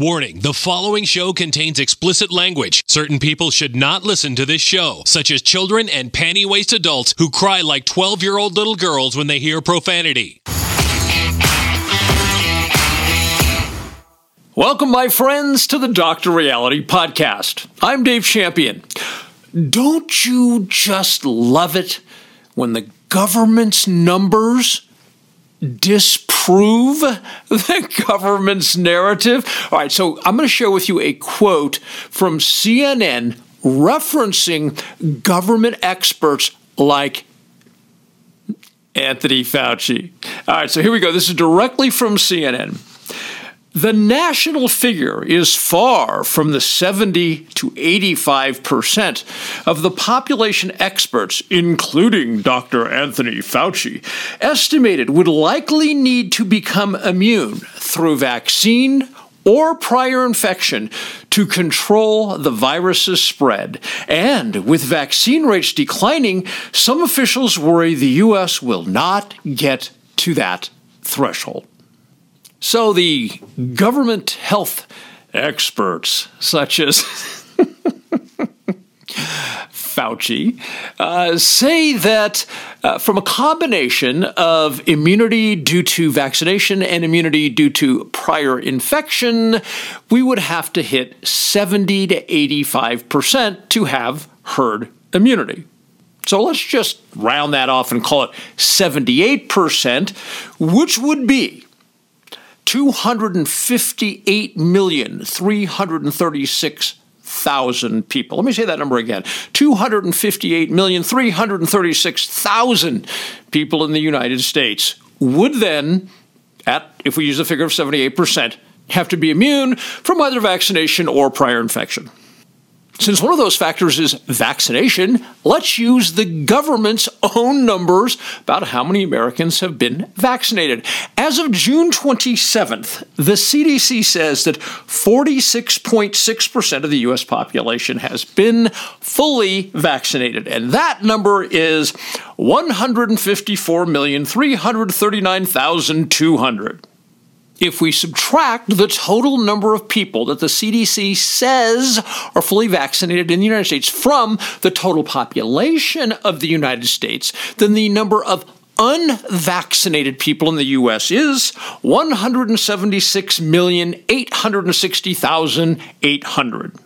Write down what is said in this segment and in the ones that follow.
Warning the following show contains explicit language. Certain people should not listen to this show, such as children and panty waist adults who cry like 12 year old little girls when they hear profanity. Welcome, my friends, to the Dr. Reality Podcast. I'm Dave Champion. Don't you just love it when the government's numbers disprove the government's narrative? All right, so I'm going to share with you a quote from CNN referencing government experts like Anthony Fauci. All right, so here we go. This is directly from CNN. The national figure is far from the 70 to 85 percent of the population experts, including Dr. Anthony Fauci, estimated would likely need to become immune through vaccine or prior infection to control the virus's spread. And with vaccine rates declining, some officials worry the U.S. will not get to that threshold. So the government health experts, such as Fauci, uh, say that uh, from a combination of immunity due to vaccination and immunity due to prior infection, we would have to hit 70 to 85% to have herd immunity. So let's just round that off and call it 78%, which would be 258,336,000 people. Let me say that number again 258,336,000 people in the United States would then, at if we use the figure of 78%, have to be immune from either vaccination or prior infection. Since one of those factors is vaccination, let's use the government's own numbers about how many Americans have been vaccinated. As of June 27th, the CDC says that 46.6% of the U.S. population has been fully vaccinated, and that number is 154,339,200 if we subtract the total number of people that the CDC says are fully vaccinated in the United States from the total population of the United States, then the number of unvaccinated people in the U.S. is 176,860,800.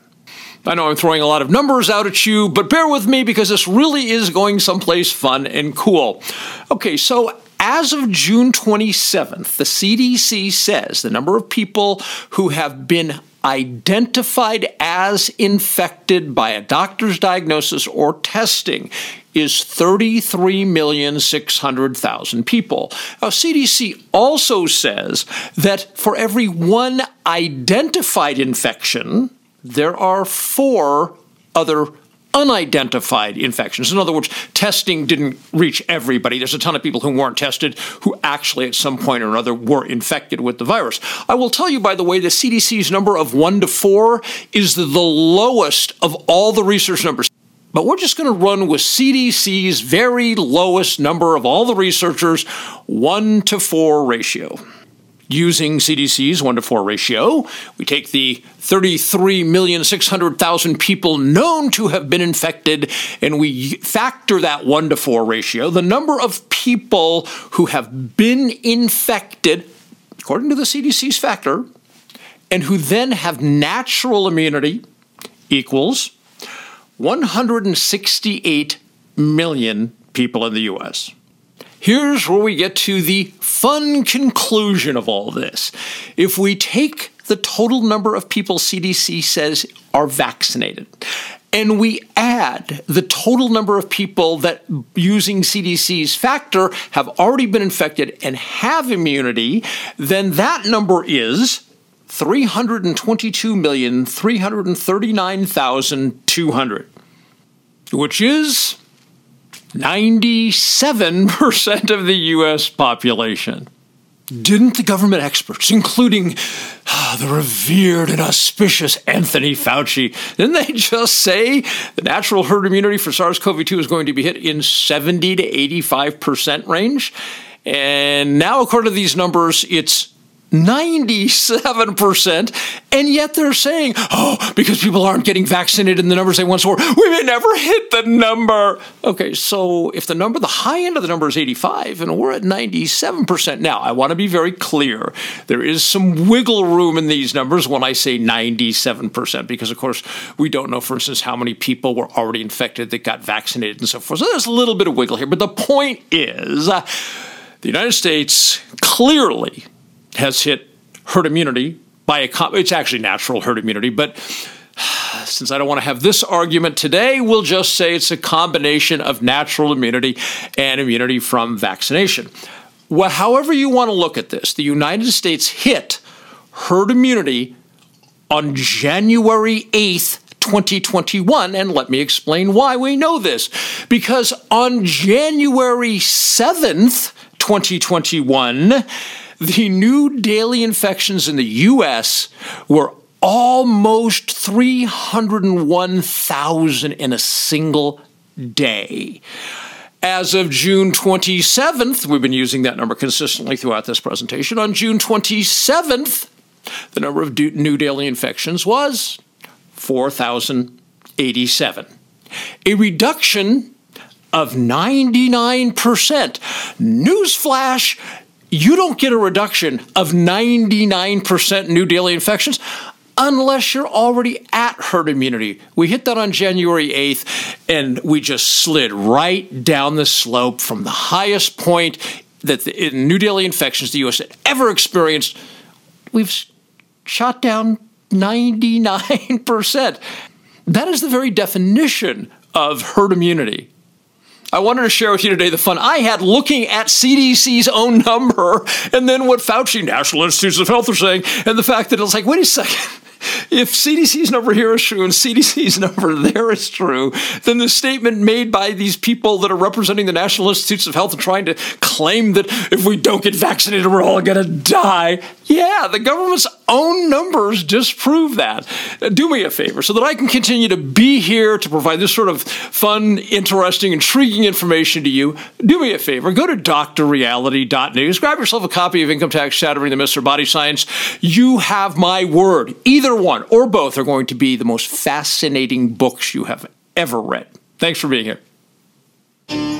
I know I'm throwing a lot of numbers out at you, but bear with me because this really is going someplace fun and cool. Okay, so as of June 27th, the CDC says the number of people who have been identified as infected by a doctor's diagnosis or testing is 33,600,000 people. Now, CDC also says that for every one identified infection, there are four other unidentified infections. In other words, testing didn't reach everybody. There's a ton of people who weren't tested who actually, at some point or another, were infected with the virus. I will tell you, by the way, the CDC's number of one to four is the lowest of all the research numbers. But we're just going to run with CDC's very lowest number of all the researchers, one to four ratio using CDC's 1 to 4 ratio. We take the 33,600,000 people known to have been infected and we factor that 1 to 4 ratio. The number of people who have been infected, according to the CDC's factor, and who then have natural immunity equals 168 million people in the US. Here's where we get to the fun conclusion of all this. If we take the total number of people CDC says are vaccinated, and we add the total number of people that, using CDC's factor, have already been infected and have immunity, then that number is 322,339,200, which is 97% of the U.S. population. Didn't the government experts, including ah, the revered and auspicious Anthony Fauci, didn't they just say the natural herd immunity for SARS CoV 2 is going to be hit in 70 to 85% range? And now, according to these numbers, it's 97%, and yet they're saying, oh, because people aren't getting vaccinated in the numbers they once were, we may never hit the number. Okay, so if the number, the high end of the number is 85, and we're at 97%. Now, I want to be very clear. There is some wiggle room in these numbers when I say 97%, because of course, we don't know, for instance, how many people were already infected that got vaccinated and so forth. So there's a little bit of wiggle here. But the point is, the United States clearly has hit herd immunity by a it's actually natural herd immunity, but since I don't want to have this argument today, we'll just say it's a combination of natural immunity and immunity from vaccination. Well, however you want to look at this, the United States hit herd immunity on January 8th, 2021. And let me explain why we know this. Because on January 7th, 2021, the new daily infections in the US were almost 301,000 in a single day. As of June 27th, we've been using that number consistently throughout this presentation. On June 27th, the number of new daily infections was 4,087. A reduction of 99%. Newsflash, you don't get a reduction of 99% new daily infections unless you're already at herd immunity. We hit that on January 8th, and we just slid right down the slope from the highest point that the new daily infections the U.S. had ever experienced. We've shot down 99%. That is the very definition of herd immunity. I wanted to share with you today the fun I had looking at CDC's own number and then what Fauci, National Institutes of Health, are saying, and the fact that it's like, wait a second if CDC's number here is true and CDC's number there is true, then the statement made by these people that are representing the National Institutes of Health and trying to claim that if we don't get vaccinated, we're all going to die. Yeah, the government's own numbers disprove that. Uh, do me a favor so that I can continue to be here to provide this sort of fun, interesting, intriguing information to you. Do me a favor. Go to drreality.news. Grab yourself a copy of Income Tax Shattering the of Body Science. You have my word either one or both are going to be the most fascinating books you have ever read. Thanks for being here.